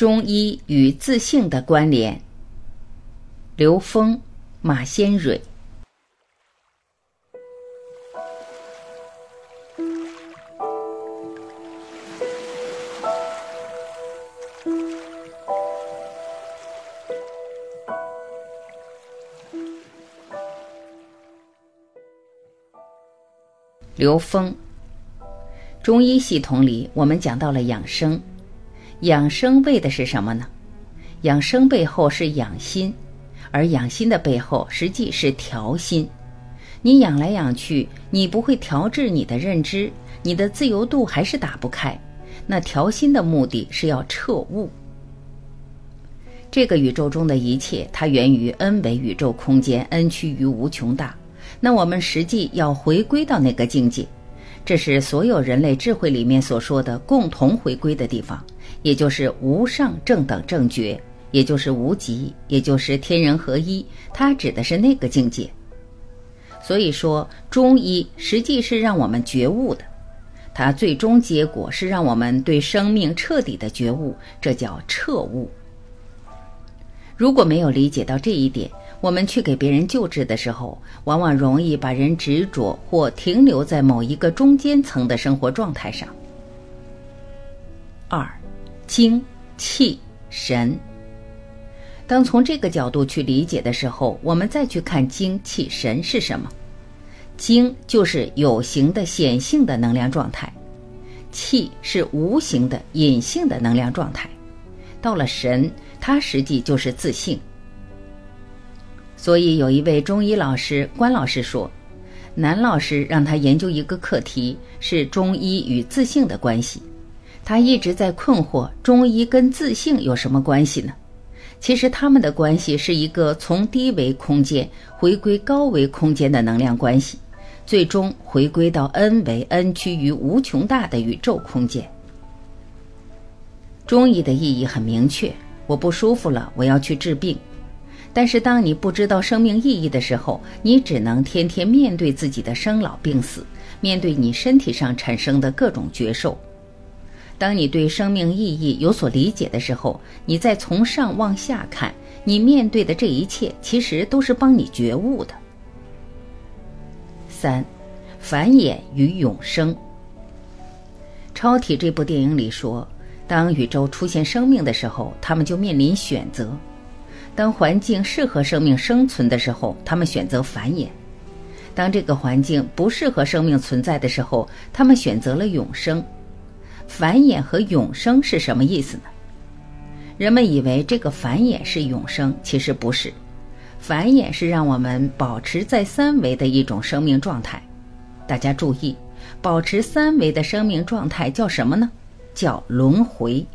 中医与自信的关联。刘峰、马先蕊。刘峰，中医系统里，我们讲到了养生。养生为的是什么呢？养生背后是养心，而养心的背后实际是调心。你养来养去，你不会调制你的认知，你的自由度还是打不开。那调心的目的是要彻悟。这个宇宙中的一切，它源于 n 维宇宙空间，n 趋于无穷大。那我们实际要回归到那个境界，这是所有人类智慧里面所说的共同回归的地方，也就是无上正等正觉，也就是无极，也就是天人合一。它指的是那个境界。所以说，中医实际是让我们觉悟的，它最终结果是让我们对生命彻底的觉悟，这叫彻悟。如果没有理解到这一点，我们去给别人救治的时候，往往容易把人执着或停留在某一个中间层的生活状态上。二，精气神。当从这个角度去理解的时候，我们再去看精气神是什么？精就是有形的显性的能量状态，气是无形的隐性的能量状态，到了神，它实际就是自信。所以有一位中医老师关老师说，南老师让他研究一个课题，是中医与自信的关系。他一直在困惑，中医跟自信有什么关系呢？其实他们的关系是一个从低维空间回归高维空间的能量关系，最终回归到 n 维 n 趋于无穷大的宇宙空间。中医的意义很明确，我不舒服了，我要去治病。但是，当你不知道生命意义的时候，你只能天天面对自己的生老病死，面对你身体上产生的各种绝受。当你对生命意义有所理解的时候，你再从上往下看，你面对的这一切其实都是帮你觉悟的。三，繁衍与永生。超体这部电影里说，当宇宙出现生命的时候，他们就面临选择。当环境适合生命生存的时候，他们选择繁衍；当这个环境不适合生命存在的时候，他们选择了永生。繁衍和永生是什么意思呢？人们以为这个繁衍是永生，其实不是。繁衍是让我们保持在三维的一种生命状态。大家注意，保持三维的生命状态叫什么呢？叫轮回。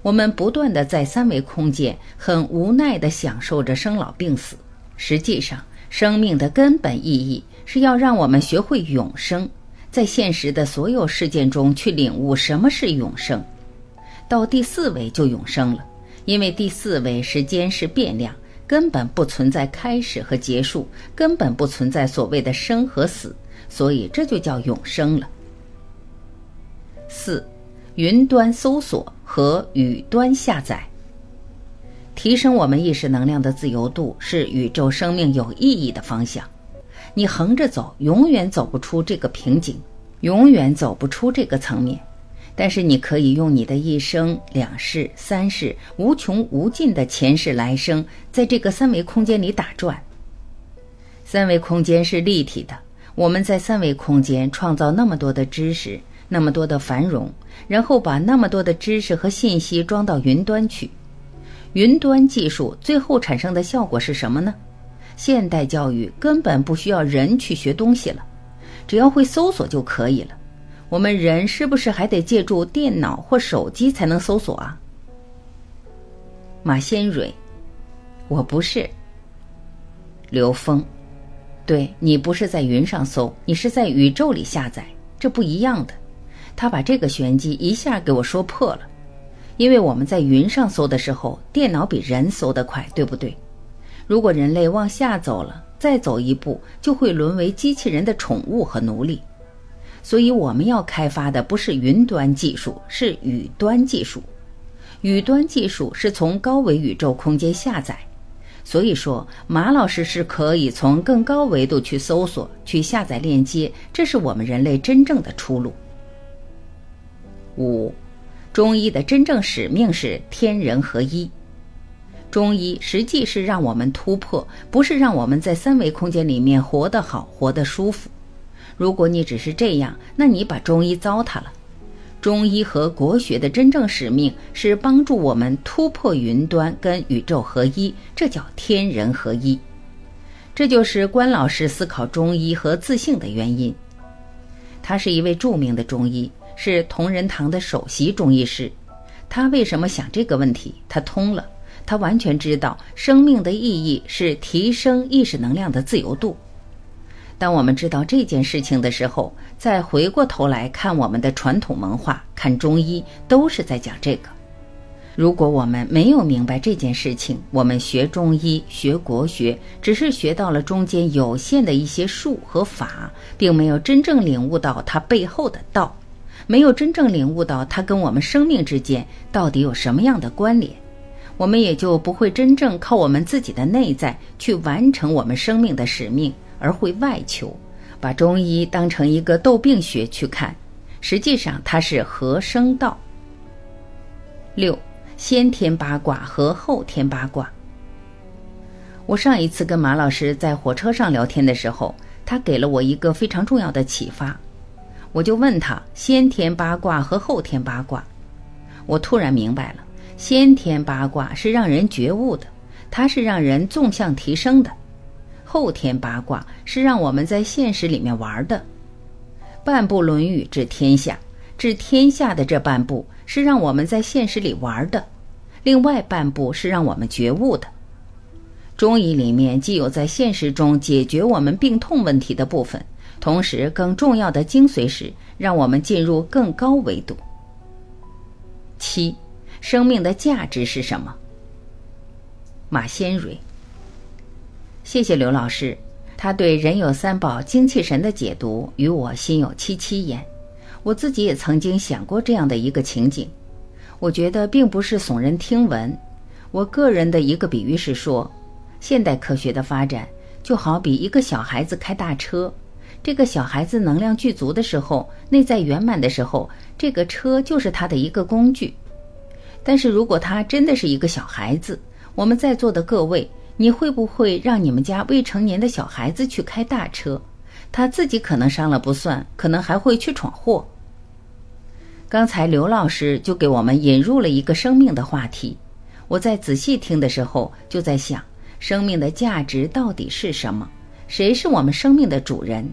我们不断的在三维空间很无奈的享受着生老病死，实际上，生命的根本意义是要让我们学会永生，在现实的所有事件中去领悟什么是永生。到第四维就永生了，因为第四维时间是变量，根本不存在开始和结束，根本不存在所谓的生和死，所以这就叫永生了。四。云端搜索和宇端下载，提升我们意识能量的自由度是宇宙生命有意义的方向。你横着走，永远走不出这个瓶颈，永远走不出这个层面。但是你可以用你的一生、两世、三世，无穷无尽的前世来生，在这个三维空间里打转。三维空间是立体的，我们在三维空间创造那么多的知识。那么多的繁荣，然后把那么多的知识和信息装到云端去。云端技术最后产生的效果是什么呢？现代教育根本不需要人去学东西了，只要会搜索就可以了。我们人是不是还得借助电脑或手机才能搜索啊？马先蕊，我不是。刘峰，对你不是在云上搜，你是在宇宙里下载，这不一样的。他把这个玄机一下给我说破了，因为我们在云上搜的时候，电脑比人搜得快，对不对？如果人类往下走了，再走一步，就会沦为机器人的宠物和奴隶。所以我们要开发的不是云端技术，是宇端技术。宇端技术是从高维宇宙空间下载。所以说，马老师是可以从更高维度去搜索、去下载链接，这是我们人类真正的出路。五，中医的真正使命是天人合一。中医实际是让我们突破，不是让我们在三维空间里面活得好、活得舒服。如果你只是这样，那你把中医糟蹋了。中医和国学的真正使命是帮助我们突破云端跟宇宙合一，这叫天人合一。这就是关老师思考中医和自信的原因。他是一位著名的中医，是同仁堂的首席中医师。他为什么想这个问题？他通了，他完全知道生命的意义是提升意识能量的自由度。当我们知道这件事情的时候，再回过头来看我们的传统文化，看中医，都是在讲这个。如果我们没有明白这件事情，我们学中医、学国学，只是学到了中间有限的一些术和法，并没有真正领悟到它背后的道，没有真正领悟到它跟我们生命之间到底有什么样的关联，我们也就不会真正靠我们自己的内在去完成我们生命的使命。而会外求，把中医当成一个斗病学去看，实际上它是合生道。六，先天八卦和后天八卦。我上一次跟马老师在火车上聊天的时候，他给了我一个非常重要的启发，我就问他先天八卦和后天八卦。我突然明白了，先天八卦是让人觉悟的，它是让人纵向提升的。后天八卦是让我们在现实里面玩的，半部《论语》治天下，治天下的这半部是让我们在现实里玩的，另外半部是让我们觉悟的。中医里面既有在现实中解决我们病痛问题的部分，同时更重要的精髓是让我们进入更高维度。七，生命的价值是什么？马先蕊。谢谢刘老师，他对人有三宝、精气神的解读与我心有戚戚焉。我自己也曾经想过这样的一个情景，我觉得并不是耸人听闻。我个人的一个比喻是说，现代科学的发展就好比一个小孩子开大车，这个小孩子能量具足的时候，内在圆满的时候，这个车就是他的一个工具。但是如果他真的是一个小孩子，我们在座的各位。你会不会让你们家未成年的小孩子去开大车？他自己可能伤了不算，可能还会去闯祸。刚才刘老师就给我们引入了一个生命的话题，我在仔细听的时候就在想，生命的价值到底是什么？谁是我们生命的主人？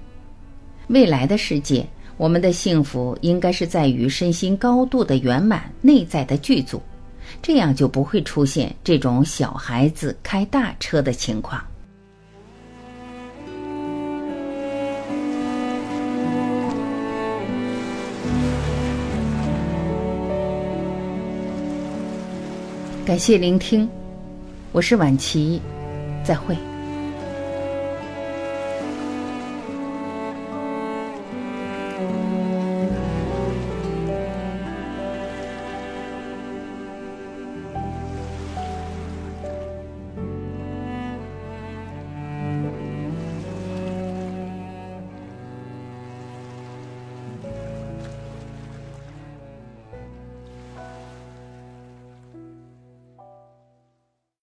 未来的世界，我们的幸福应该是在于身心高度的圆满，内在的具足。这样就不会出现这种小孩子开大车的情况。感谢聆听，我是晚琪，再会。